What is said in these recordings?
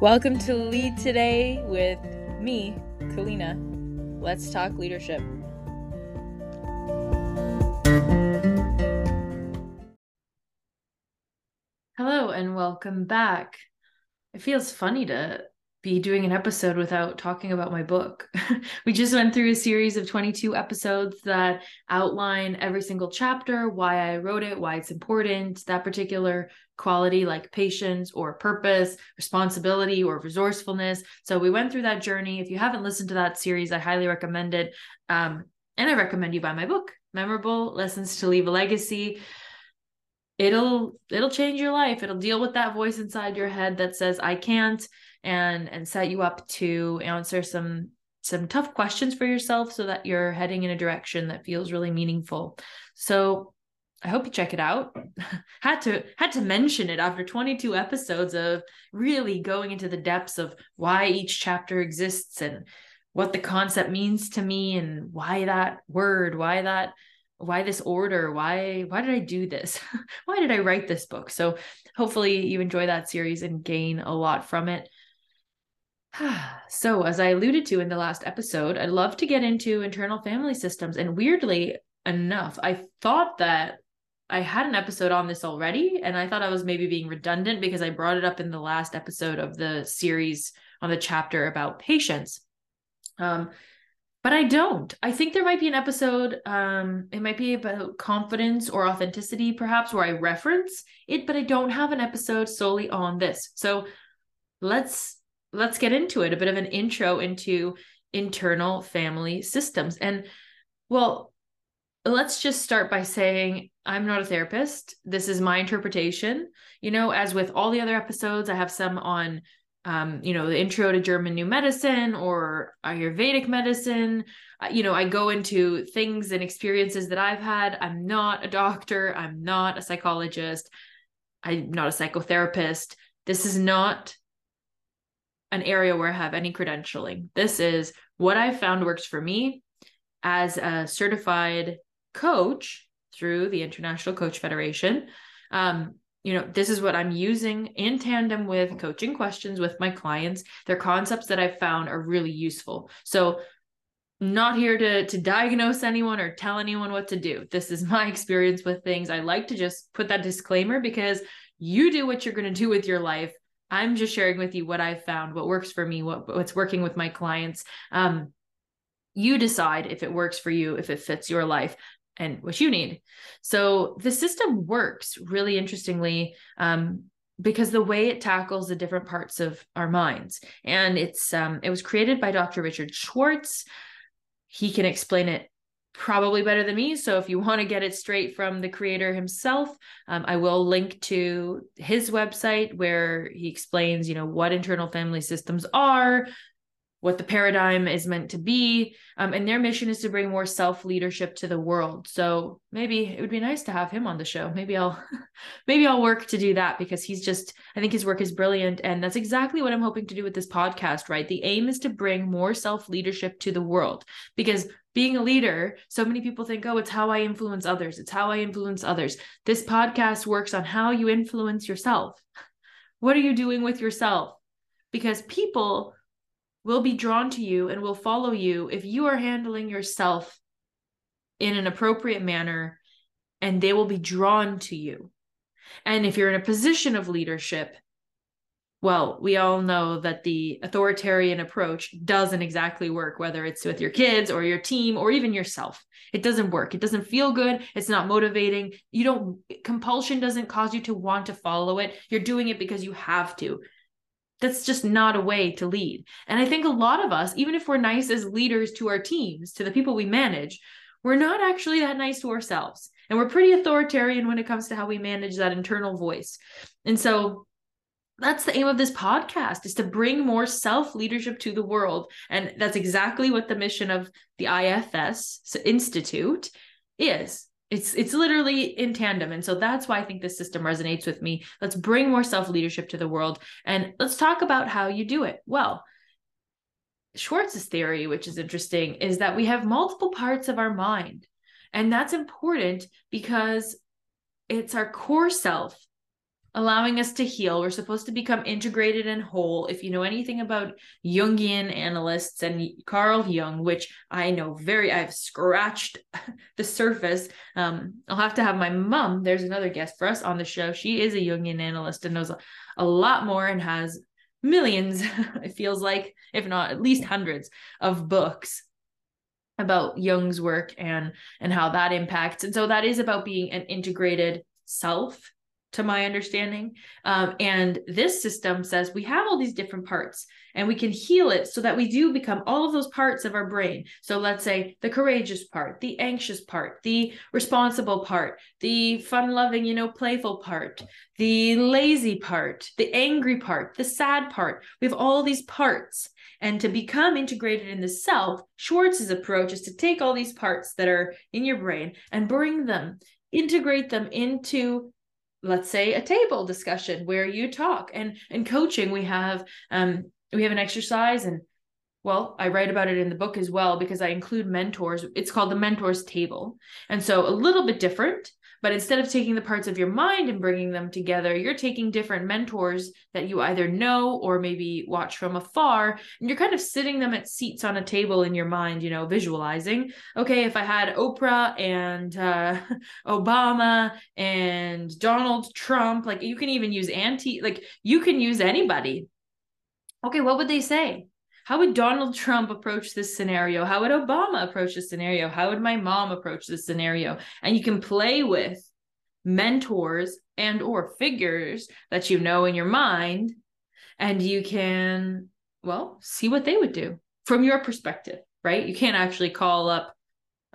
Welcome to Lead Today with me, Kalyna. Let's talk leadership. Hello and welcome back. It feels funny to be doing an episode without talking about my book. we just went through a series of 22 episodes that outline every single chapter, why I wrote it, why it's important, that particular quality like patience or purpose, responsibility or resourcefulness. So we went through that journey. If you haven't listened to that series, I highly recommend it. Um, and I recommend you buy my book, Memorable Lessons to Leave a Legacy it'll it'll change your life it'll deal with that voice inside your head that says i can't and and set you up to answer some some tough questions for yourself so that you're heading in a direction that feels really meaningful. So i hope you check it out. Had to had to mention it after 22 episodes of really going into the depths of why each chapter exists and what the concept means to me and why that word why that why this order why why did i do this? Why did i write this book? So hopefully you enjoy that series and gain a lot from it so, as I alluded to in the last episode, I'd love to get into internal family systems. And weirdly enough, I thought that I had an episode on this already, and I thought I was maybe being redundant because I brought it up in the last episode of the series on the chapter about patience. Um, but I don't. I think there might be an episode, um, it might be about confidence or authenticity, perhaps, where I reference it, but I don't have an episode solely on this. So let's let's get into it a bit of an intro into internal family systems. And well let's just start by saying i'm not a therapist. This is my interpretation. You know as with all the other episodes i have some on um, you know the intro to german new medicine or ayurvedic medicine. You know i go into things and experiences that i've had. I'm not a doctor. I'm not a psychologist. I'm not a psychotherapist. This is not an area where I have any credentialing. This is what I found works for me as a certified coach through the International Coach Federation. Um, you know, this is what I'm using in tandem with coaching questions with my clients. They're concepts that I've found are really useful. So, not here to to diagnose anyone or tell anyone what to do. This is my experience with things. I like to just put that disclaimer because you do what you're going to do with your life I'm just sharing with you what I've found, what works for me, what what's working with my clients. Um, you decide if it works for you, if it fits your life and what you need. So the system works really interestingly um, because the way it tackles the different parts of our minds, and it's um, it was created by Dr. Richard Schwartz. He can explain it probably better than me. So if you want to get it straight from the creator himself, um, I will link to his website where he explains, you know, what internal family systems are, what the paradigm is meant to be. Um, and their mission is to bring more self leadership to the world. So maybe it would be nice to have him on the show. Maybe I'll, maybe I'll work to do that because he's just, I think his work is brilliant. And that's exactly what I'm hoping to do with this podcast, right? The aim is to bring more self leadership to the world because being a leader, so many people think, oh, it's how I influence others. It's how I influence others. This podcast works on how you influence yourself. What are you doing with yourself? Because people will be drawn to you and will follow you if you are handling yourself in an appropriate manner and they will be drawn to you. And if you're in a position of leadership, well, we all know that the authoritarian approach doesn't exactly work, whether it's with your kids or your team or even yourself. It doesn't work. It doesn't feel good. It's not motivating. You don't, compulsion doesn't cause you to want to follow it. You're doing it because you have to that's just not a way to lead. And I think a lot of us, even if we're nice as leaders to our teams, to the people we manage, we're not actually that nice to ourselves. And we're pretty authoritarian when it comes to how we manage that internal voice. And so that's the aim of this podcast is to bring more self leadership to the world. And that's exactly what the mission of the IFS Institute is. It's it's literally in tandem. And so that's why i think this system resonates with me. Let's bring more self leadership to the world and let's talk about how you do it. Well schwartz's theory which is interesting is that we have multiple parts of our mind. And that's important because it's our core self allowing us to heal. We're supposed to become integrated and whole. If you know anything about Jungian analysts and Carl Jung, which I know very, I've scratched the surface. Um, I'll have to have my mom, there's another guest for us on the show. She is a Jungian analyst and knows a, a lot more and has millions, it feels like, if not at least hundreds of books about Jung's work and and how that impacts. And so that is about being an integrated self to my understanding. Um, and this system says we have all these different parts and we can heal it so that we do become all of those parts of our brain. So let's say the courageous part, the anxious part, the responsible part, the fun loving, you know, playful part, the lazy part, the angry part, the sad part. We have all these parts. And to become integrated in the self, Schwartz's approach is to take all these parts that are in your brain and bring them, integrate them into let's say a table discussion where you talk. And in coaching we have um we have an exercise and well i write about it in the book as well because i include mentors. It's called the mentors table. And so a little bit different but instead of taking the parts of your mind and bringing them together, you're taking different mentors that you either know or maybe watch from afar, and you're kind of sitting them at seats on a table in your mind, you know, visualizing. Okay, if I had Oprah and uh, Obama and Donald Trump, like you can even use anti, like you can use anybody. Okay, what would they say? How would Donald Trump approach this scenario? How would Obama approach this scenario? How would my mom approach this scenario? And you can play with mentors and or figures that you know in your mind and you can well see what they would do from your perspective right you can't actually call up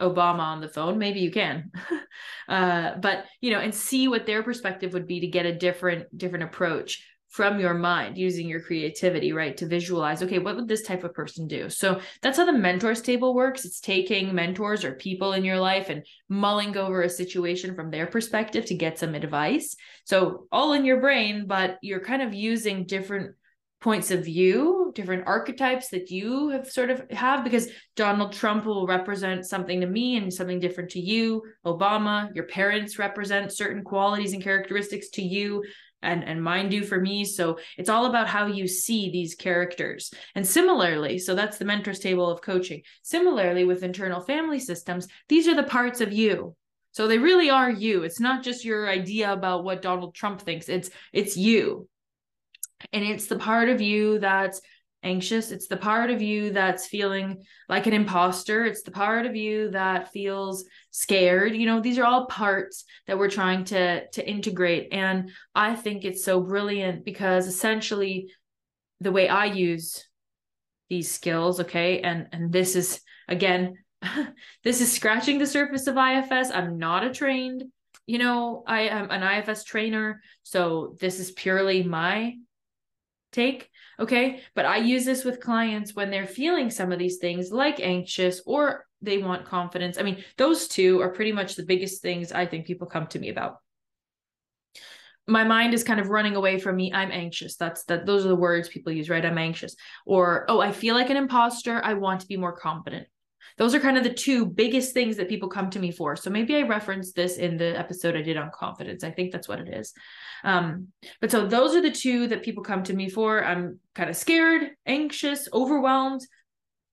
obama on the phone maybe you can uh, but you know and see what their perspective would be to get a different different approach from your mind using your creativity, right? To visualize, okay, what would this type of person do? So that's how the mentors table works. It's taking mentors or people in your life and mulling over a situation from their perspective to get some advice. So all in your brain, but you're kind of using different points of view, different archetypes that you have sort of have because Donald Trump will represent something to me and something different to you. Obama, your parents represent certain qualities and characteristics to you and and mine do for me. So it's all about how you see these characters. And similarly so that's the mentors table of coaching. Similarly with internal family systems these are the parts of you. So they really are you. It's not just your idea about what donald trump thinks. It's it's you. And it's the part of you that's anxious. It's the part of you that's feeling like an imposter. It's the part of you that feels scared. You know, these are all parts that we're trying to to integrate and I think it's so brilliant because essentially the way I use these skills, okay? And and this is again this is scratching the surface of IFS. I'm not a trained, you know, I am an IFS trainer, so this is purely my take Okay. But I use this with clients when they're feeling some of these things like anxious or they want confidence. I mean, those two are pretty much the biggest things I think people come to me about. My mind is kind of running away from me. I'm anxious. That's that those are the words people use, right? I'm anxious. Or, oh, I feel like an imposter. I want to be more confident those are kind of the two biggest things that people come to me for. So maybe I referenced this in the episode I did on confidence. I think that's what it is. Um, but so those are the two that people come to me for. I'm kind of scared, anxious, overwhelmed.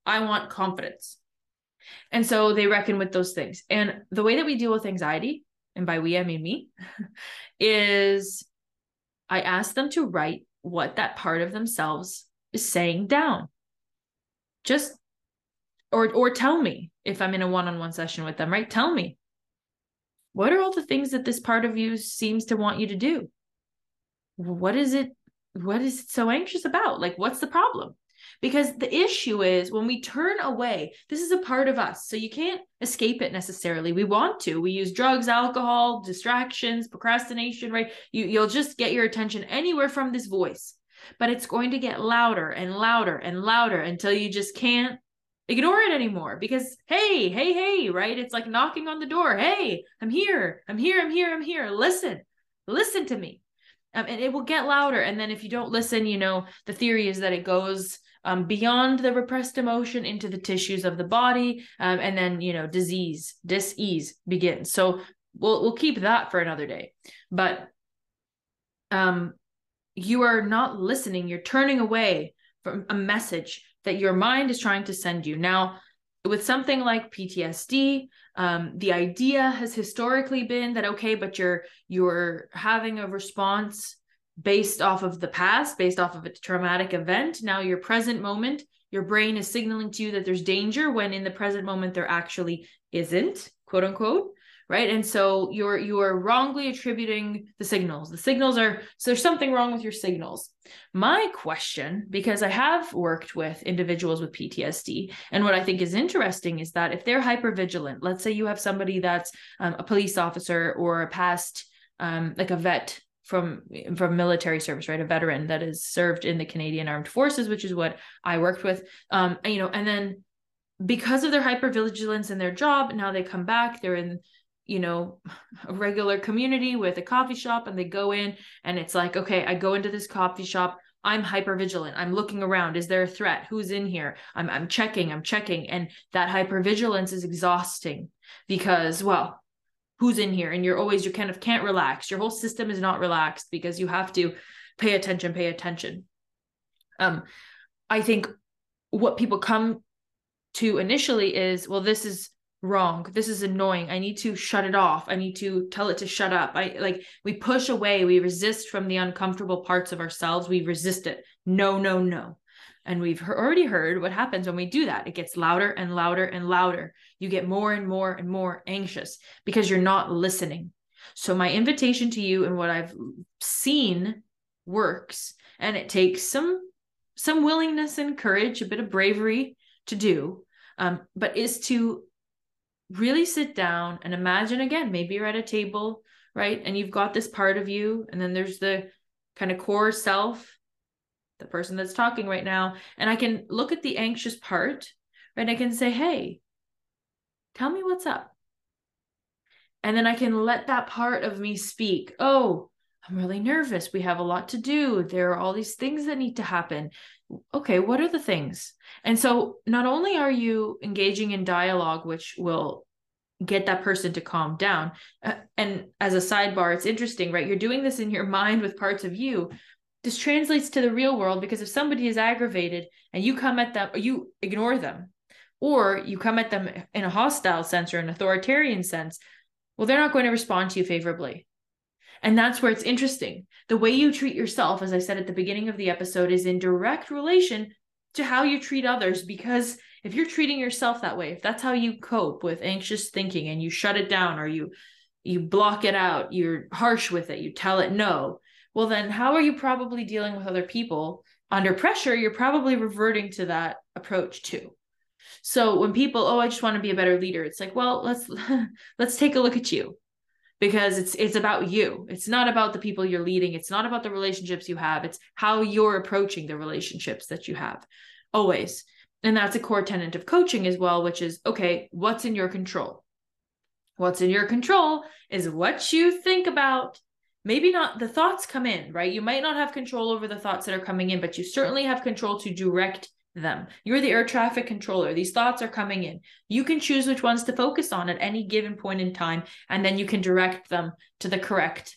I want confidence. And so they reckon with those things. And the way that we deal with anxiety, and by we, I mean me, is I ask them to write what that part of themselves is saying down. Just or or tell me if I'm in a one-on-one session with them, right? Tell me. What are all the things that this part of you seems to want you to do? What is it what is it so anxious about? Like what's the problem? Because the issue is when we turn away, this is a part of us. So you can't escape it necessarily. We want to. We use drugs, alcohol, distractions, procrastination, right? You you'll just get your attention anywhere from this voice. But it's going to get louder and louder and louder until you just can't ignore it anymore because hey hey hey right? It's like knocking on the door. Hey i'm here. I'm here. I'm here. I'm here. Listen. Listen to me. Um, and it will get louder. And then if you don't listen you know the theory is that it goes um, beyond the repressed emotion into the tissues of the body um, and then you know disease disease begins. So we'll we'll keep that for another day. But um, you are not listening. You're turning away from a message that your mind is trying to send you. Now, with something like PTSD, um, the idea has historically been that okay, but you're you're having a response based off of the past, based off of a traumatic event. Now, your present moment, your brain is signaling to you that there's danger when in the present moment there actually isn't, quote unquote right? And so you're you are wrongly attributing the signals. The signals are so there's something wrong with your signals. My question because i have worked with individuals with ptsd and what i think is interesting is that if they're hyper vigilant let's say you have somebody that's um, a police officer or a past um, like a vet from from military service right? A veteran that has served in the canadian armed forces which is what i worked with. Um you know and then because of their hypervigilance in their job now they come back they're in you know a regular community with a coffee shop and they go in and it's like okay i go into this coffee shop i'm hyper vigilant i'm looking around is there a threat? Who's in here? I'm i'm checking i'm checking and that hyper vigilance is exhausting because well who's in here? And you're always you kind of can't relax. Your whole system is not relaxed because you have to pay attention pay attention. Um i think what people come to initially is well this is wrong. This is annoying. I need to shut it off. I need to tell it to shut up. I like we push away. We resist from the uncomfortable parts of ourselves. We resist it. No no no. And we've already heard what happens when we do that. It gets louder and louder and louder. You get more and more and more anxious because you're not listening. So my invitation to you and what i've seen works and it takes some some willingness and courage a bit of bravery to do um, but is to really sit down and imagine again, maybe you're at a table, right? And you've got this part of you, and then there's the kind of core self, the person that's talking right now. And I can look at the anxious part, right? I can say, hey, tell me what's up. And then I can let that part of me speak. Oh, I'm really nervous. We have a lot to do. There are all these things that need to happen. Okay, what are the things? And so not only are you engaging in dialogue, which will get that person to calm down. Uh, and as a sidebar, it's interesting, right? You're doing this in your mind with parts of you. This translates to the real world because if somebody is aggravated and you come at them, or you ignore them, or you come at them in a hostile sense or an authoritarian sense, well, they're not going to respond to you favorably. And that's where it's interesting. The way you treat yourself, as I said at the beginning of the episode, is in direct relation to how you treat others. Because if you're treating yourself that way, if that's how you cope with anxious thinking and you shut it down or you you block it out, you're harsh with it, you tell it no, well then how are you probably dealing with other people under pressure? You're probably reverting to that approach too. So when people, oh, I just want to be a better leader, it's like, well, let's let's take a look at you because it's it's about you. It's not about the people you're leading. It's not about the relationships you have. It's how you're approaching the relationships that you have always. And that's a core tenet of coaching as well which is okay what's in your control? What's in your control is what you think about. Maybe not the thoughts come in right? You might not have control over the thoughts that are coming in but you certainly have control to direct them. You're the air traffic controller. These thoughts are coming in. You can choose which ones to focus on at any given point in time, and then you can direct them to the correct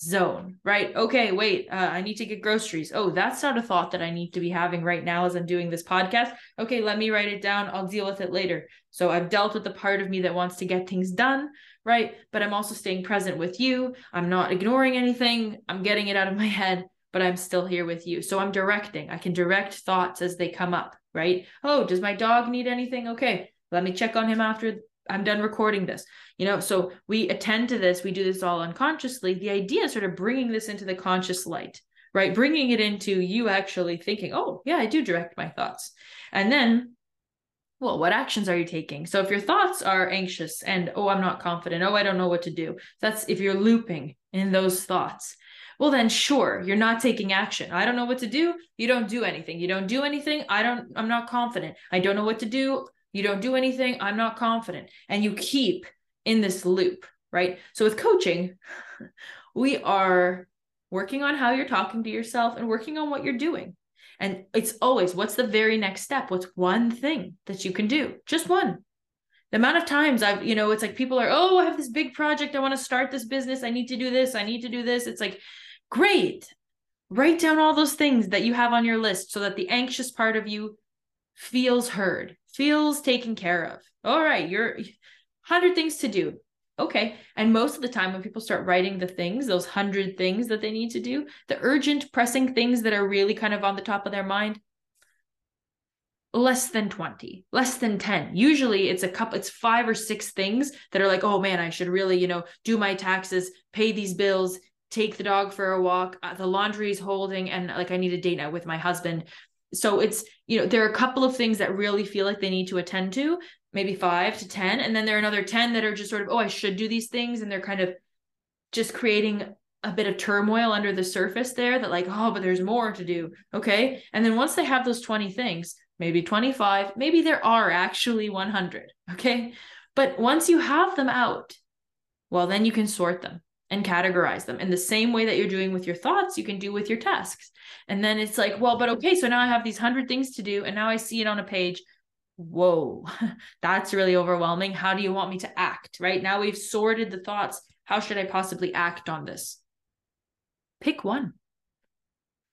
zone, right? Okay, wait, uh, I need to get groceries. Oh, that's not a thought that I need to be having right now as I'm doing this podcast. Okay, let me write it down. I'll deal with it later. So I've dealt with the part of me that wants to get things done, right? But I'm also staying present with you. I'm not ignoring anything. I'm getting it out of my head but I'm still here with you. So I'm directing. I can direct thoughts as they come up, right? Oh, does my dog need anything? Okay, let me check on him after I'm done recording this. You know, so we attend to this, we do this all unconsciously. The idea is sort of bringing this into the conscious light, right? Bringing it into you actually thinking, oh, yeah, I do direct my thoughts. And then well, what actions are you taking? So if your thoughts are anxious and, oh, I'm not confident, oh, I don't know what to do, that's if you're looping in those thoughts well then sure you're not taking action. I don't know what to do. You don't do anything. You don't do anything. I don't i'm not confident. I don't know what to do. You don't do anything. I'm not confident. And you keep in this loop right? So with coaching we are working on how you're talking to yourself and working on what you're doing. And it's always what's the very next step? What's one thing that you can do? Just one. The amount of times I've, you know, it's like people are, oh, I have this big project. I want to start this business. I need to do this. I need to do this. It's like, Great. Write down all those things that you have on your list so that the anxious part of you feels heard, feels taken care of. All right, you're 100 things to do. Okay. And most of the time, when people start writing the things, those 100 things that they need to do, the urgent, pressing things that are really kind of on the top of their mind, less than 20 less than 10 usually it's a couple it's five or six things that are like oh man i should really you know do my taxes pay these bills take the dog for a walk. Uh, the laundry is holding and like i need a date night with my husband. So it's you know there are a couple of things that really feel like they need to attend to maybe five to ten. And then there are another 10 that are just sort of oh i should do these things. And they're kind of just creating a bit of turmoil under the surface there that like oh but there's more to do. Okay. And then once they have those 20 things maybe 25, maybe there are actually 100. Okay. But once you have them out, well, then you can sort them and categorize them in the same way that you're doing with your thoughts, you can do with your tasks. And then it's like, well, but okay, so now I have these 100 things to do, and now I see it on a page. Whoa, that's really overwhelming. How do you want me to act? Right now, we've sorted the thoughts. How should I possibly act on this? Pick one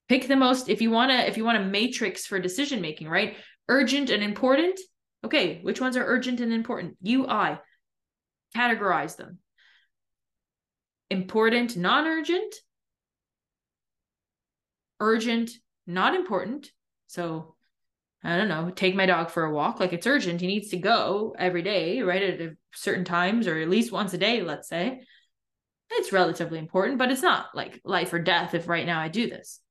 pick the most if you want to if you want a matrix for decision making right urgent and important okay which ones are urgent and important ui categorize them important non-urgent urgent not important so i don't know take my dog for a walk like it's urgent he needs to go every day right at certain times or at least once a day let's say it's relatively important but it's not like life or death if right now i do this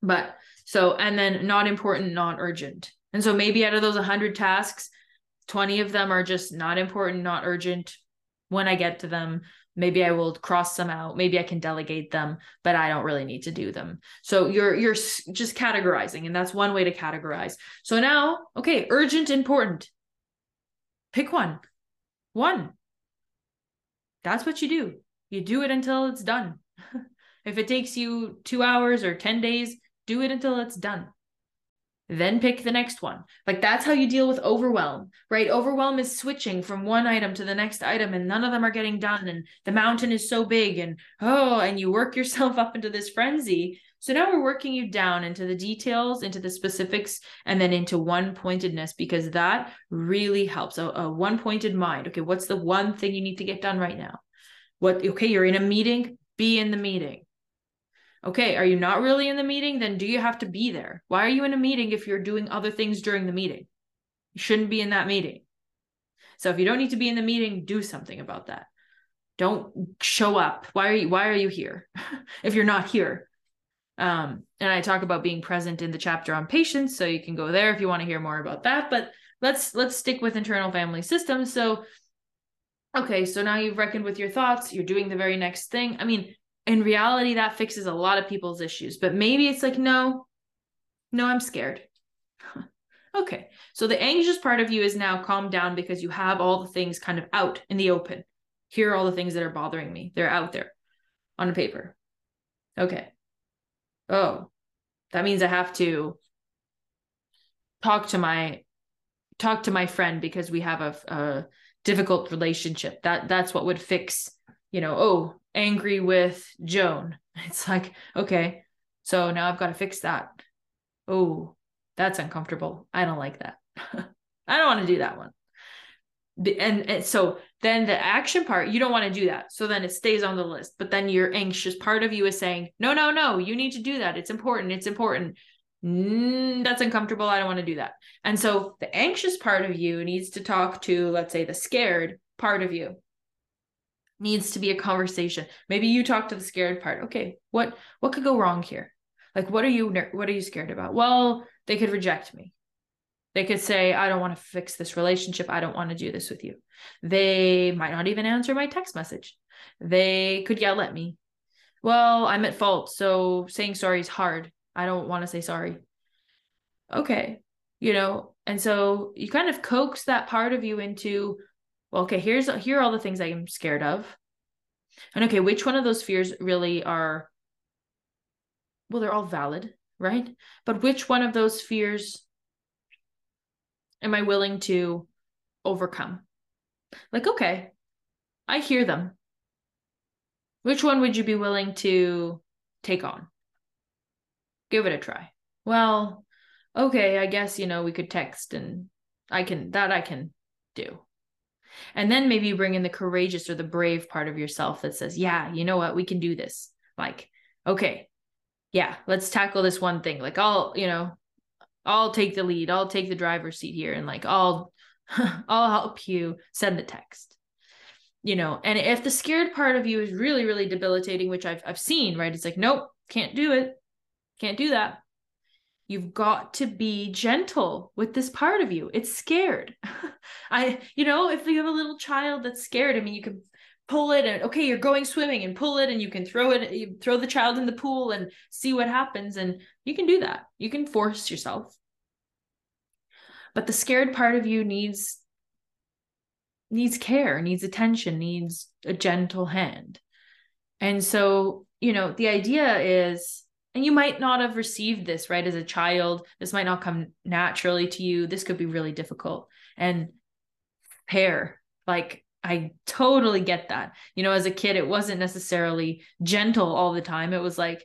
but so, and then not important, not urgent. And so maybe out of those 100 tasks, 20 of them are just not important, not urgent. When I get to them, maybe I will cross some out. Maybe I can delegate them, but I don't really need to do them. So you're you're just categorizing and that's one way to categorize. So now, okay, urgent, important. Pick one. One. That's what you do. You do it until it's done. if it takes you 2 hours or 10 days, do it until it's done. Then pick the next one. Like that's how you deal with overwhelm, right? Overwhelm is switching from one item to the next item and none of them are getting done. And the mountain is so big and oh, and you work yourself up into this frenzy. So now we're working you down into the details, into the specifics, and then into one pointedness because that really helps. A, a one pointed mind. Okay, what's the one thing you need to get done right now? What, okay, you're in a meeting, be in the meeting Okay, are you not really in the meeting? Then do you have to be there? Why are you in a meeting if you're doing other things during the meeting? You shouldn't be in that meeting. So if you don't need to be in the meeting, do something about that. Don't show up. Why are you why are you here if you're not here? Um, and I talk about being present in the chapter on patience, so you can go there if you want to hear more about that. But let's let's stick with internal family systems. So okay, so now you've reckoned with your thoughts, you're doing the very next thing. I mean, in reality that fixes a lot of people's issues but maybe it's like no no i'm scared. Okay so the anxious part of you is now calmed down because you have all the things kind of out in the open. Here are all the things that are bothering me. They're out there on a paper. Okay. Oh that means i have to talk to my talk to my friend because we have a, a difficult relationship. That that's what would fix you know oh angry with Joan. It's like, okay, so now I've got to fix that. Oh, that's uncomfortable. I don't like that. I don't want to do that one. And, and so then the action part, you don't want to do that. So then it stays on the list. But then your anxious part of you is saying, no, no, no, you need to do that. It's important. It's important. Mm, that's uncomfortable. I don't want to do that. And so the anxious part of you needs to talk to, let's say, the scared part of you needs to be a conversation. Maybe you talk to the scared part. Okay what what could go wrong here? Like what are you what are you scared about? Well they could reject me. They could say i don't want to fix this relationship. I don't want to do this with you. They might not even answer my text message. They could yell at me. Well i'm at fault so saying sorry is hard. I don't want to say sorry. Okay you know and so you kind of coax that part of you into well, okay, here's here are all the things I'm scared of. And okay, which one of those fears really are well, they're all valid, right? But which one of those fears am I willing to overcome? Like, okay, I hear them. Which one would you be willing to take on. Give it a try. Well, okay, I guess, you know, we could text and I can, that I can do. And then maybe you bring in the courageous or the brave part of yourself that says, yeah, you know what, we can do this. Like, okay, yeah, let's tackle this one thing. Like, I'll, you know, I'll take the lead. I'll take the driver's seat here and like, I'll, I'll help you send the text. You know, and if the scared part of you is really, really debilitating, which I've I've seen, right? It's like, nope, can't do it. Can't do that. You've got to be gentle with this part of you. It's scared. I, you know, if you have a little child that's scared, I mean, you can pull it and okay, you're going swimming and pull it and you can throw it, you throw the child in the pool and see what happens. And you can do that. You can force yourself. But the scared part of you needs needs care, needs attention, needs a gentle hand. And so, you know, the idea is and you might not have received this right as a child. This might not come naturally to you. This could be really difficult. And pair like i totally get that. You know as a kid it wasn't necessarily gentle all the time. It was like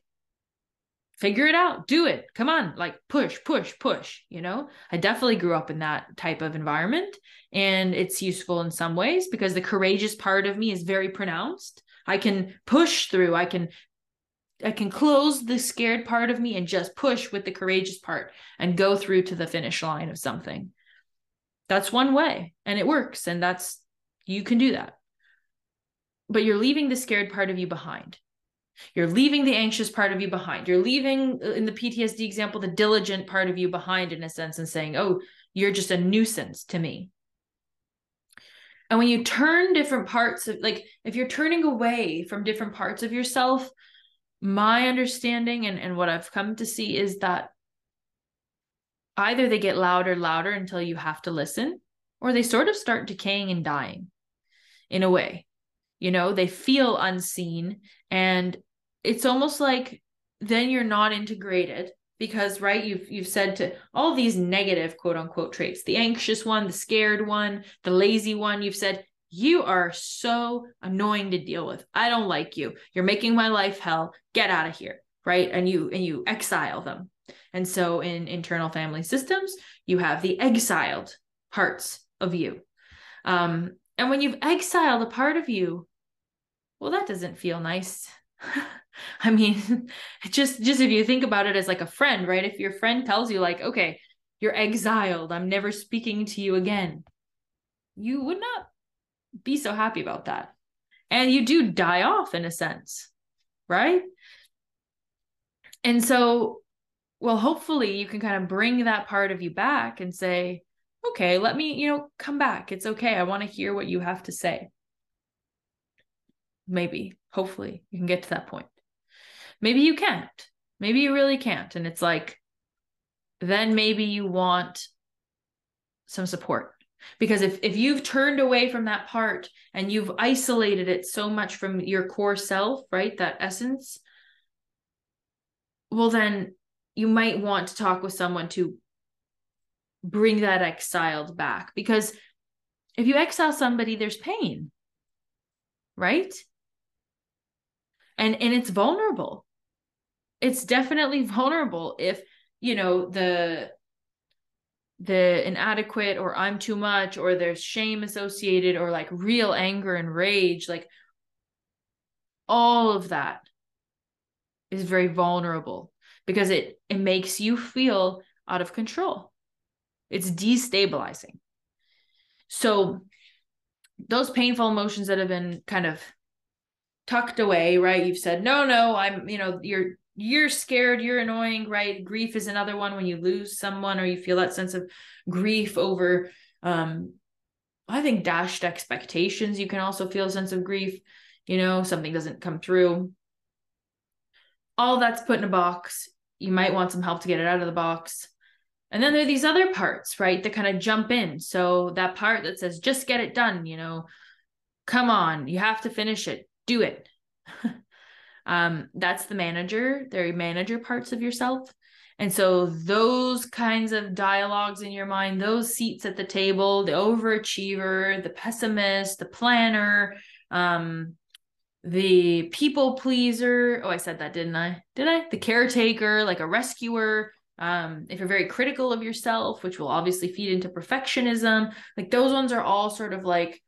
figure it out. Do it. Come on. Like push push push you know? I definitely grew up in that type of environment and it's useful in some ways because the courageous part of me is very pronounced. I can push through. I can I can close the scared part of me and just push with the courageous part and go through to the finish line of something. That's one way and it works. And that's, you can do that. But you're leaving the scared part of you behind. You're leaving the anxious part of you behind. You're leaving, uh, in the PTSD example, the diligent part of you behind in a sense and saying, oh, you're just a nuisance to me. And when you turn different parts of, like, if you're turning away from different parts of yourself, my understanding and, and what I've come to see is that either they get louder, louder until you have to listen, or they sort of start decaying and dying in a way. You know, they feel unseen. And it's almost like then you're not integrated because right you've you've said to all these negative quote unquote traits the anxious one the scared one the lazy one you've said you are so annoying to deal with. I don't like you. You're making my life hell. Get out of here. Right. And you and you exile them. And so in internal family systems, you have the exiled parts of you. Um, and when you've exiled a part of you, well, that doesn't feel nice. I mean, just just if you think about it as like a friend, right? If your friend tells you like, okay, you're exiled, I'm never speaking to you again, you would not be so happy about that. And you do die off in a sense, right? And so, well, hopefully you can kind of bring that part of you back and say, okay, let me, you know, come back. It's okay. I want to hear what you have to say. Maybe, hopefully, you can get to that point. Maybe you can't. Maybe you really can't. And it's like, then maybe you want some support because if if you've turned away from that part and you've isolated it so much from your core self right that essence well then you might want to talk with someone to bring that exiled back. Because if you exile somebody there's pain right? And and it's vulnerable. It's definitely vulnerable if you know the the inadequate or I'm too much or there's shame associated or like real anger and rage, like all of that is very vulnerable because it it makes you feel out of control. It's destabilizing. So those painful emotions that have been kind of tucked away, right? You've said, no, no, I'm, you know, you're you're scared, you're annoying, right? Grief is another one when you lose someone or you feel that sense of grief over um I think dashed expectations. You can also feel a sense of grief, you know, something doesn't come through. All that's put in a box. You might want some help to get it out of the box. And then there are these other parts, right, that kind of jump in. So that part that says, just get it done, you know, come on, you have to finish it, do it. um, that's the manager they're manager parts of yourself and so those kinds of dialogues in your mind those seats at the table the overachiever the pessimist the planner um, the people pleaser. Oh, I said that, didn't I? Did I? The caretaker, like a rescuer. Um, if you're very critical of yourself, which will obviously feed into perfectionism, like those ones are all sort of like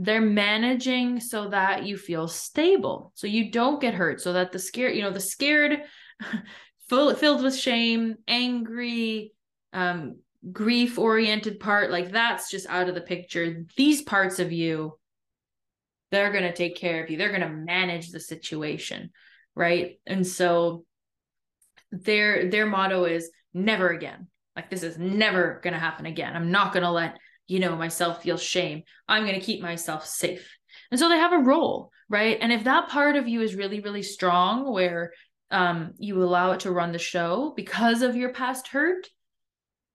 they're managing so that you feel stable, so you don't get hurt, so that the scared, you know, the scared, full, filled with shame, angry, um, grief oriented part, like that's just out of the picture. These parts of you they're going to take care of you. They're going to manage the situation right? And so their their motto is never again. Like this is never going to happen again. I'm not going to let you know myself feel shame i'm going to keep myself safe. And so they have a role right? And if that part of you is really really strong where um you allow it to run the show because of your past hurt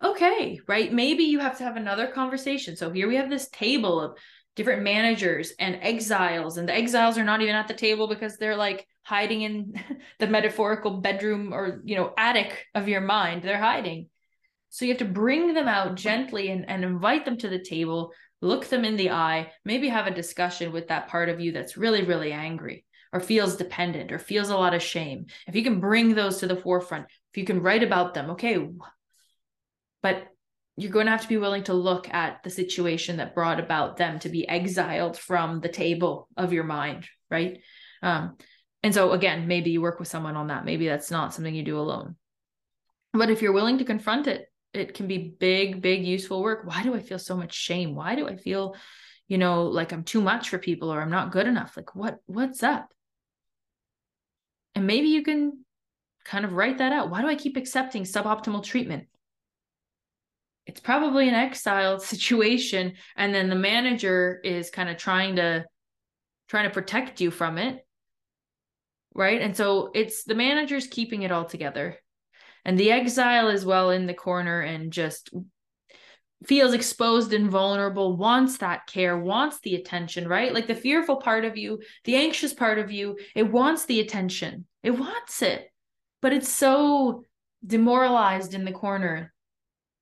okay right? Maybe you have to have another conversation. So here we have this table of different managers and exiles and the exiles are not even at the table because they're like hiding in the metaphorical bedroom or you know attic of your mind. They're hiding so you have to bring them out gently and, and invite them to the table look them in the eye maybe have a discussion with that part of you that's really really angry or feels dependent or feels a lot of shame. If you can bring those to the forefront if you can write about them okay but you're going to have to be willing to look at the situation that brought about them to be exiled from the table of your mind right? Um, and so again maybe you work with someone on that. Maybe that's not something you do alone. But if you're willing to confront it it can be big big useful work. Why do i feel so much shame? Why do i feel you know like i'm too much for people or i'm not good enough? Like what what's up? And maybe you can kind of write that out. Why do i keep accepting suboptimal treatment? It's probably an exiled situation and then the manager is kind of trying to trying to protect you from it right? And so it's the manager's keeping it all together and the exile is well in the corner and just feels exposed and vulnerable wants that care wants the attention right like the fearful part of you the anxious part of you it wants the attention it wants it but it's so demoralized in the corner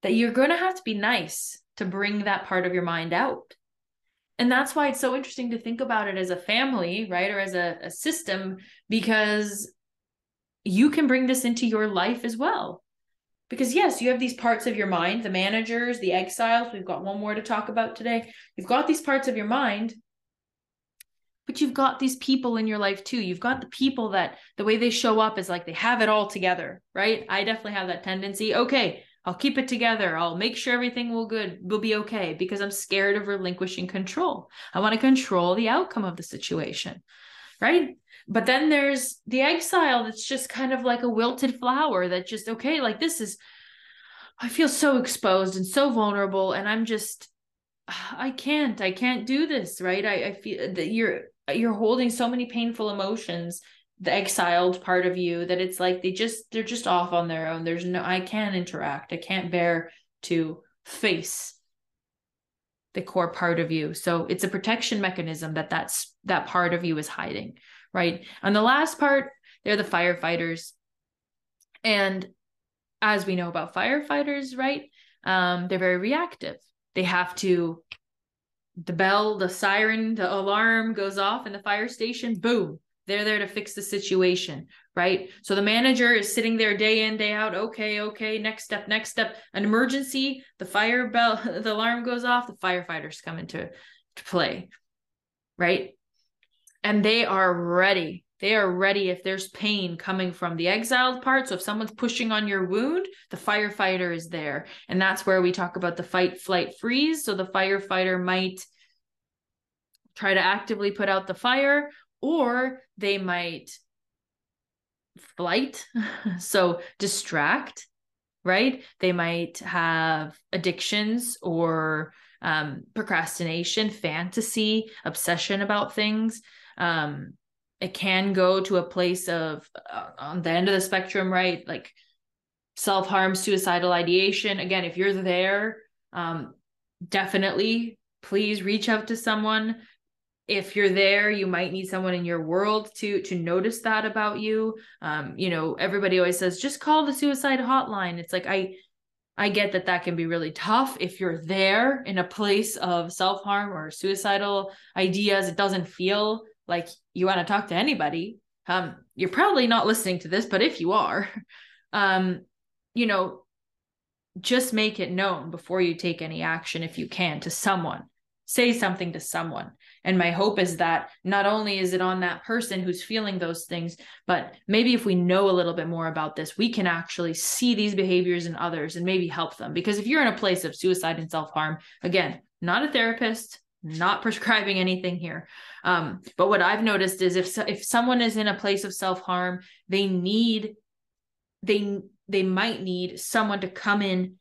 that you're going to have to be nice to bring that part of your mind out. And that's why it's so interesting to think about it as a family, right? Or as a, a system, because you can bring this into your life as well. Because, yes, you have these parts of your mind, the managers, the exiles. We've got one more to talk about today. You've got these parts of your mind, but you've got these people in your life too. You've got the people that the way they show up is like they have it all together, right? I definitely have that tendency. Okay, I'll keep it together. I'll make sure everything will good will be okay because I'm scared of relinquishing control. I want to control the outcome of the situation. Right? But then there's the exile that's just kind of like a wilted flower that just okay, like this is I feel so exposed and so vulnerable and I'm just I can't I can't do this, right? I I feel that you're you're holding so many painful emotions the exiled part of you that it's like they just they're just off on their own. There's no i can't interact. I can't bear to face the core part of you. So it's a protection mechanism that that's that part of you is hiding right and the last part they're the firefighters and as we know about firefighters right um they're very reactive they have to the bell the siren the alarm goes off in the fire station boom they're there to fix the situation, right? So the manager is sitting there day in, day out. Okay, okay, next step, next step. An emergency, the fire bell, the alarm goes off, the firefighters come into to play, right? And they are ready. They are ready if there's pain coming from the exiled part. So if someone's pushing on your wound, the firefighter is there. And that's where we talk about the fight, flight, freeze. So the firefighter might try to actively put out the fire or they might flight so distract right they might have addictions or um, procrastination fantasy obsession about things um, it can go to a place of uh, on the end of the spectrum right? Like self-harm suicidal ideation. Again if you're there um, definitely please reach out to someone. If you're there you might need someone in your world to to notice that about you. Um you know everybody always says just call the suicide hotline. It's like i i get that that can be really tough. If you're there in a place of self-harm or suicidal ideas it doesn't feel like you want to talk to anybody, um, you're probably not listening to this, but if you are, um, you know, just make it known before you take any action if you can to someone. Say something to someone. And my hope is that not only is it on that person who's feeling those things, but maybe if we know a little bit more about this, we can actually see these behaviors in others and maybe help them. Because if you're in a place of suicide and self harm, again, not a therapist, not prescribing anything here. Um, but what I've noticed is if if someone is in a place of self harm, they need they they might need someone to come in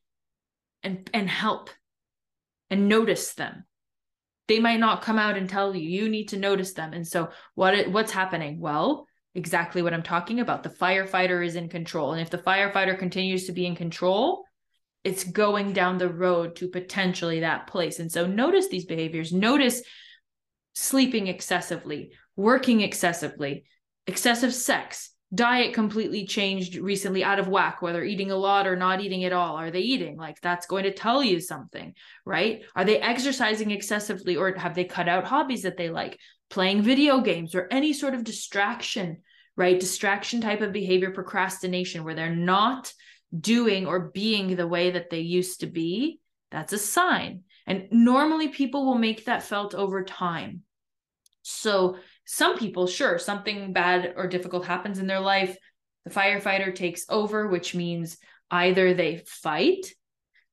and and help and notice them. They might not come out and tell you. You need to notice them. And so what what's happening? Well, exactly what I'm talking about. The firefighter is in control. And if the firefighter continues to be in control, it's going down the road to potentially that place. And so notice these behaviors. Notice sleeping excessively, working excessively, excessive sex, diet completely changed recently out of whack whether eating a lot or not eating at all. Are they eating? Like that's going to tell you something right? Are they exercising excessively or have they cut out hobbies that they like? Playing video games or any sort of distraction right? Distraction type of behavior procrastination where they're not doing or being the way that they used to be, that's a sign. And normally people will make that felt over time. So some people, sure, something bad or difficult happens in their life. The firefighter takes over, which means either they fight,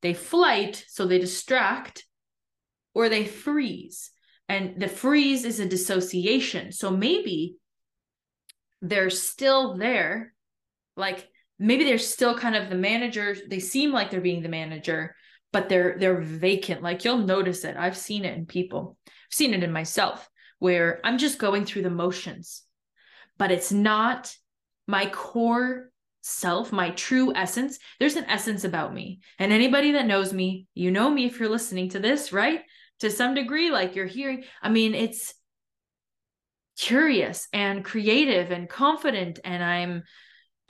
they flight, so they distract, or they freeze. And the freeze is a dissociation. So maybe they're still there, like maybe they're still kind of the manager. They seem like they're being the manager but they're they're vacant. Like you'll notice it. I've seen it in people. I've seen it in myself where i'm just going through the motions but it's not my core self my true essence. There's an essence about me. And anybody that knows me you know me if you're listening to this right? To some degree like you're hearing i mean it's curious and creative and confident and i'm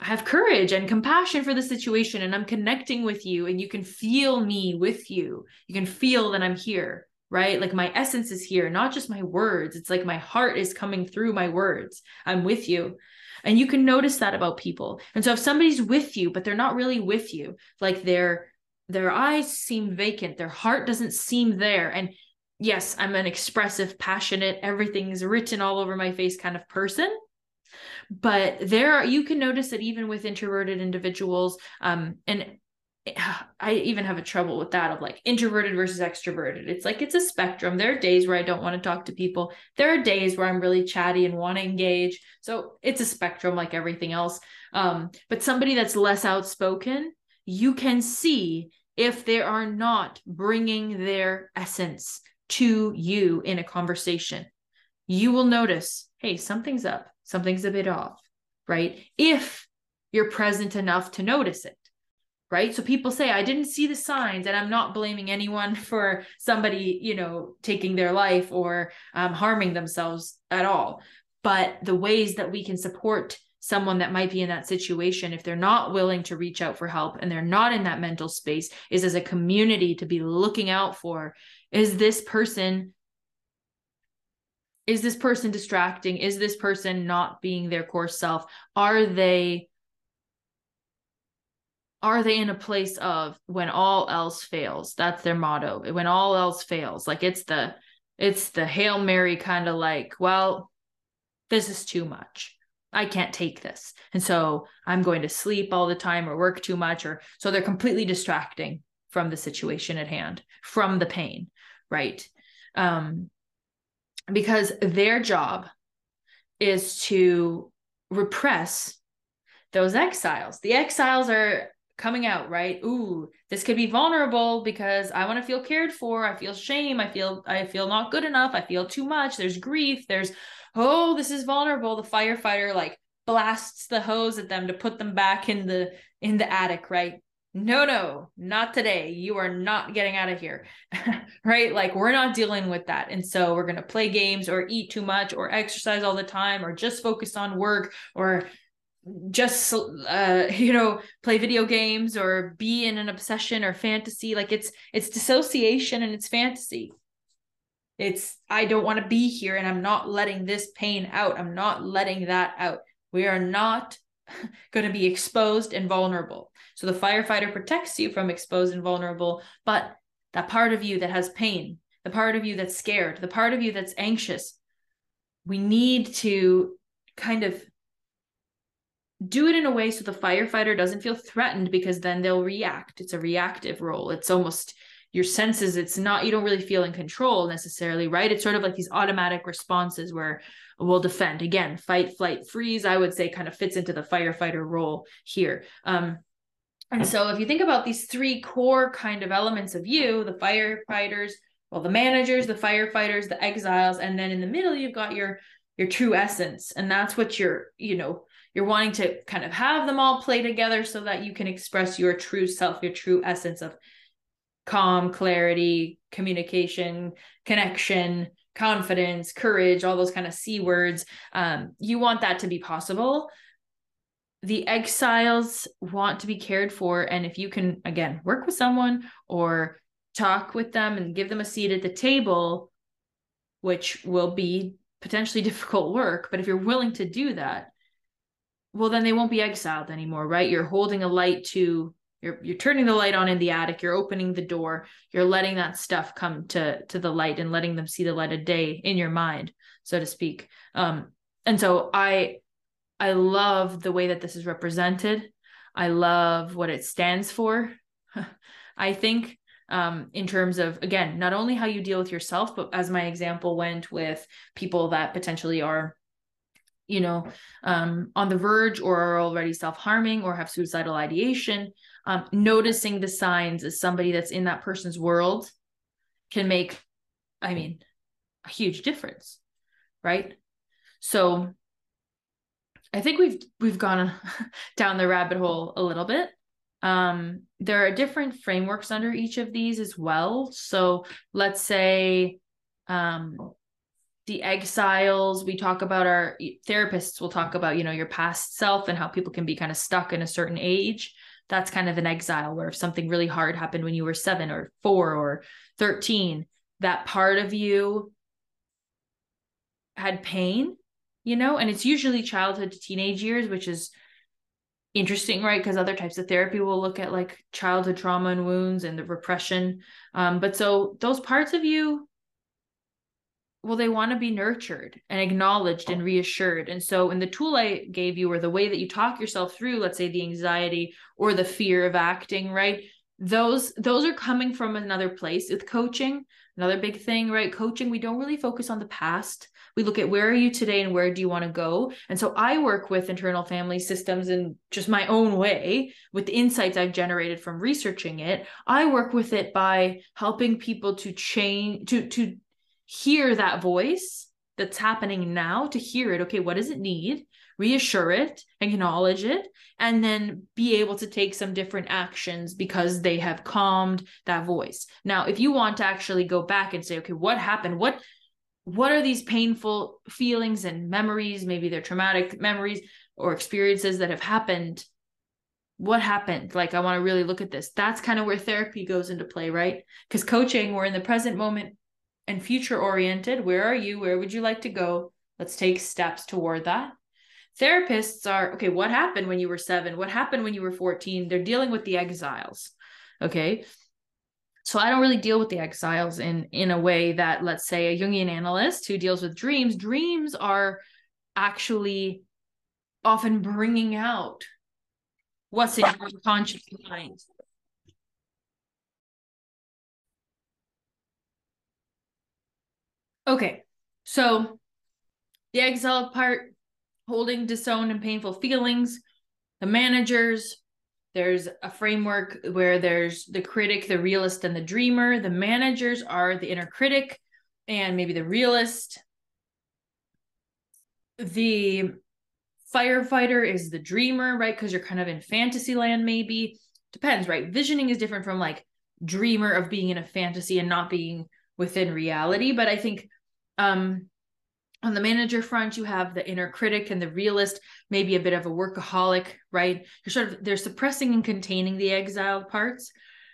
have courage and compassion for the situation and I'm connecting with you and you can feel me with you. You can feel that I'm here, right? Like my essence is here, not just my words. It's like my heart is coming through my words. I'm with you. And you can notice that about people. And so if somebody's with you but they're not really with you, like their their eyes seem vacant, their heart doesn't seem there and yes, I'm an expressive, passionate, everything's written all over my face kind of person but there are you can notice that even with introverted individuals um and I even have a trouble with that of like introverted versus extroverted. It's like it's a spectrum. There are days where I don't want to talk to people. There are days where I'm really chatty and want to engage. So it's a spectrum like everything else. Um, but somebody that's less outspoken, you can see if they are not bringing their essence to you in a conversation. You will notice, hey, something's up something's a bit off, right? If you're present enough to notice it, right? So people say, I didn't see the signs, and I'm not blaming anyone for somebody, you know, taking their life or um, harming themselves at all. But the ways that we can support someone that might be in that situation if they're not willing to reach out for help and they're not in that mental space is as a community to be looking out for is this person is this person distracting? Is this person not being their core self? Are they are they in a place of when all else fails that's their motto. When all else fails like it's the it's the hail mary kind of like well this is too much. I can't take this. And so i'm going to sleep all the time or work too much or so they're completely distracting from the situation at hand from the pain right? Um because their job is to repress those exiles. The exiles are coming out, right? Ooh, this could be vulnerable because I want to feel cared for. I feel shame. I feel I feel not good enough. I feel too much. There's grief. There's oh, this is vulnerable. The firefighter like blasts the hose at them to put them back in the in the attic, right? No, no, not today. You are not getting out of here. right? Like, we're not dealing with that. And so we're going to play games or eat too much or exercise all the time or just focus on work or just uh you know play video games or be in an obsession or fantasy like it's it's dissociation and it's fantasy It's, I don't want to be here and I'm not letting this pain out. I'm not letting that out. We are not going to be exposed and vulnerable. So the firefighter protects you from exposed and vulnerable, but that part of you that has pain, the part of you that's scared, the part of you that's anxious, we need to kind of do it in a way so the firefighter doesn't feel threatened because then they'll react. It's a reactive role. It's almost your senses, it's not, you don't really feel in control necessarily, right? It's sort of like these automatic responses where we'll defend. Again, fight, flight, freeze, I would say kind of fits into the firefighter role here. Um, and so if you think about these three core kind of elements of you, the firefighters, well, the managers, the firefighters, the exiles, and then in the middle, you've got your your true essence. And that's what you're, you know, you're wanting to kind of have them all play together so that you can express your true self, your true essence of calm, clarity, communication, connection, confidence, courage, all those kind of C words. Um, you want that to be possible. The exiles want to be cared for. And if you can, again, work with someone or talk with them and give them a seat at the table, which will be potentially difficult work, but if you're willing to do that, well, then they won't be exiled anymore, right? You're holding a light to you're you're turning the light on in the attic you're opening the door you're letting that stuff come to to the light and letting them see the light of day in your mind so to speak um and so i i love the way that this is represented. I love what it stands for. I think um, in terms of again not only how you deal with yourself but as my example went with people that potentially are you know um, on the verge or are already self-harming or have suicidal ideation um, noticing the signs as somebody that's in that person's world can make i mean a huge difference right? So i think we've we've gone down the rabbit hole a little bit. Um there are different frameworks under each of these as well. So let's say um the exiles we talk about our therapists will talk about you know your past self and how people can be kind of stuck in a certain age. That's kind of an exile where if something really hard happened when you were seven or four or 13, that part of you had pain, you know, and it's usually childhood to teenage years, which is interesting, right? Because other types of therapy will look at like childhood trauma and wounds and the repression. Um, but so those parts of you well they want to be nurtured and acknowledged and reassured and so in the tool i gave you or the way that you talk yourself through let's say the anxiety or the fear of acting right those those are coming from another place with coaching another big thing right coaching we don't really focus on the past we look at where are you today and where do you want to go? And so i work with internal family systems in just my own way with the insights i've generated from researching it. I work with it by helping people to change to to hear that voice that's happening now to hear it okay what does it need? Reassure it acknowledge it and then be able to take some different actions because they have calmed that voice. Now if you want to actually go back and say okay what happened? What what are these painful feelings and memories maybe they're traumatic memories or experiences that have happened what happened like i want to really look at this that's kind of where therapy goes into play right because coaching we're in the present moment and future oriented. Where are you? Where would you like to go? Let's take steps toward that. Therapists are okay, what happened when you were seven? What happened when you were 14? They're dealing with the exiles. Okay. So I don't really deal with the exiles in in a way that let's say a Jungian analyst who deals with dreams, dreams are actually often bringing out what's in your conscious mind. Okay, so the exile part, holding disowned and painful feelings, the managers, there's a framework where there's the critic, the realist, and the dreamer. The managers are the inner critic and maybe the realist. The firefighter is the dreamer, right? Because you're kind of in fantasy land, maybe. Depends, right? Visioning is different from like dreamer of being in a fantasy and not being within reality. But I think um, on the manager front, you have the inner critic and the realist, maybe a bit of a workaholic, right? You're sort of they're suppressing and containing the exiled parts,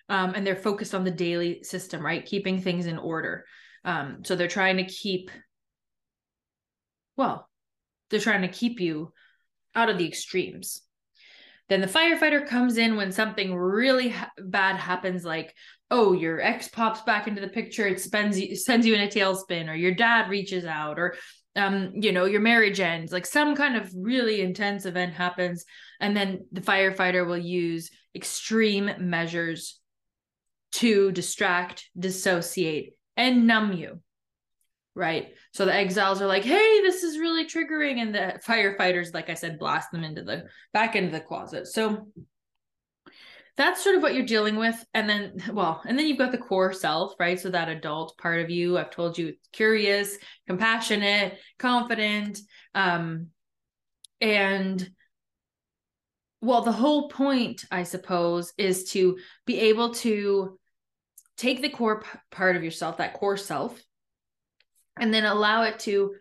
um, and they're focused on the daily system, right? Keeping things in order. Um, so they're trying to keep, well, they're trying to keep you out of the extremes. Then the firefighter comes in when something really ha- bad happens, like, oh, your ex pops back into the picture, it spends you, sends you in a tailspin, or your dad reaches out, or um, you know, your marriage ends, like some kind of really intense event happens, and then the firefighter will use extreme measures to distract, dissociate, and numb you. Right. So the exiles are like, hey, this is really triggering. And the firefighters, like I said, blast them into the back into the closet. So that's sort of what you're dealing with. And then, well, and then you've got the core self, right? So that adult part of you, I've told you, curious, compassionate, confident. Um, and well, the whole point, I suppose, is to be able to take the core p- part of yourself, that core self, and then allow it to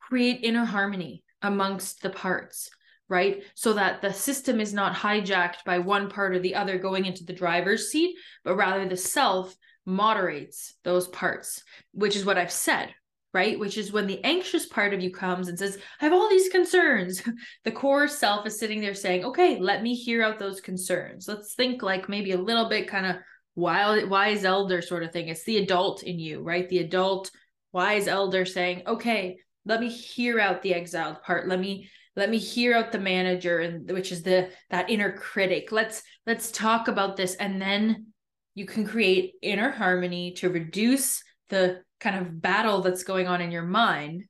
create inner harmony amongst the parts right? So that the system is not hijacked by one part or the other going into the driver's seat but rather the self moderates those parts which is what i've said right? Which is when the anxious part of you comes and says i have all these concerns. The core self is sitting there saying okay let me hear out those concerns. Let's think like maybe a little bit kind of wild wise elder sort of thing. It's the adult in you right? The adult wise elder saying okay let me hear out the exiled part. Let me let me hear out the manager and which is the that inner critic. Let's let's talk about this. And then you can create inner harmony to reduce the kind of battle that's going on in your mind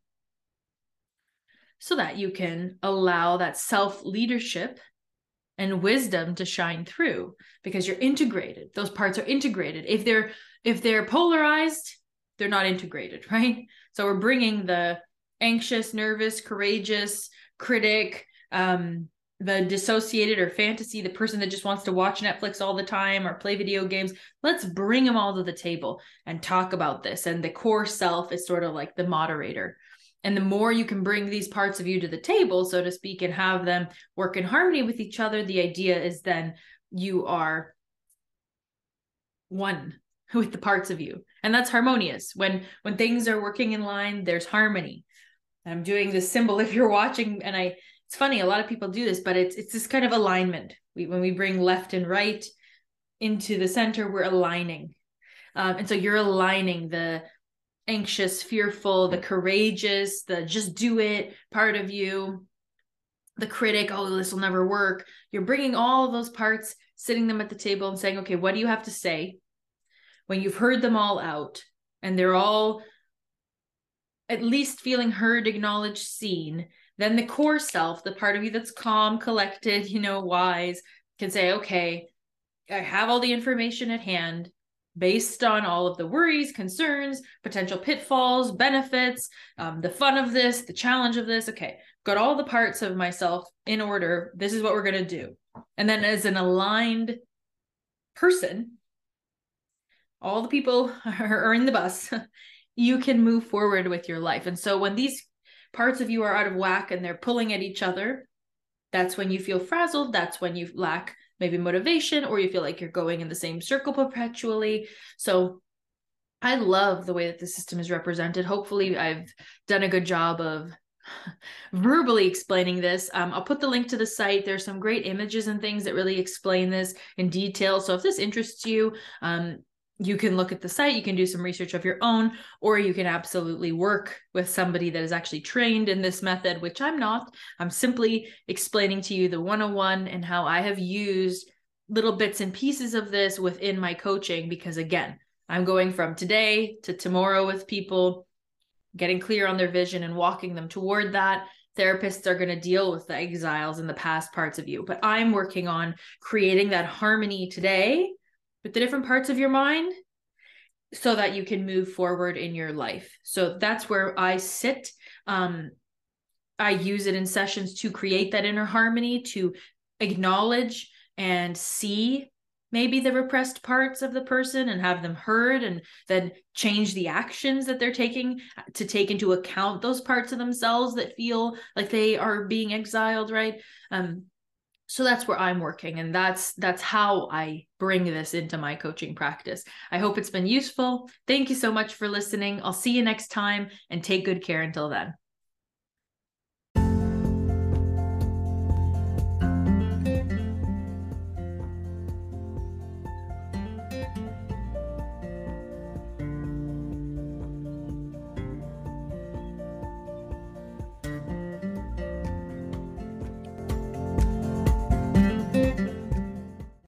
so that you can allow that self leadership and wisdom to shine through because you're integrated. Those parts are integrated. If they're if they're polarized they're not integrated right? So we're bringing the anxious nervous courageous critic um the dissociated or fantasy the person that just wants to watch netflix all the time or play video games. Let's bring them all to the table and talk about this. And the core self is sort of like the moderator. And the more you can bring these parts of you to the table, so to speak, and have them work in harmony with each other, the idea is then you are one with the parts of you. And that's harmonious. When when things are working in line, there's harmony. I'm doing this symbol if you're watching and I it's funny a lot of people do this but it's it's this kind of alignment. We when we bring left and right into the center we're aligning. Um, and so you're aligning the anxious, fearful, the courageous, the just do it part of you, the critic, oh, this will never work. You're bringing all those parts, sitting them at the table and saying, okay, what do you have to say? When you've heard them all out and they're all at least feeling heard, acknowledged, seen, then the core self, the part of you that's calm, collected, you know, wise, can say, okay, I have all the information at hand based on all of the worries, concerns, potential pitfalls, benefits, um, the fun of this, the challenge of this. Okay, got all the parts of myself in order. This is what we're going to do. And then, as an aligned person, all the people are in the bus, you can move forward with your life. And so, when these parts of you are out of whack and they're pulling at each other, that's when you feel frazzled. That's when you lack maybe motivation or you feel like you're going in the same circle perpetually. So I love the way that the system is represented. Hopefully, I've done a good job of verbally explaining this. Um, I'll put the link to the site. There's some great images and things that really explain this in detail. So if this interests you, um, you can look at the site, you can do some research of your own, or you can absolutely work with somebody that is actually trained in this method, which I'm not. I'm simply explaining to you the 101 and how I have used little bits and pieces of this within my coaching because, again, I'm going from today to tomorrow with people, getting clear on their vision and walking them toward that. Therapists are going to deal with the exiles and the past parts of you, but I'm working on creating that harmony today with the different parts of your mind so that you can move forward in your life. So that's where I sit. Um, I use it in sessions to create that inner harmony, to acknowledge and see maybe the repressed parts of the person and have them heard and then change the actions that they're taking to take into account those parts of themselves that feel like they are being exiled right um so that's where i'm working and that's that's how i bring this into my coaching practice. I hope it's been useful. Thank you so much for listening. I'll see you next time and take good care until then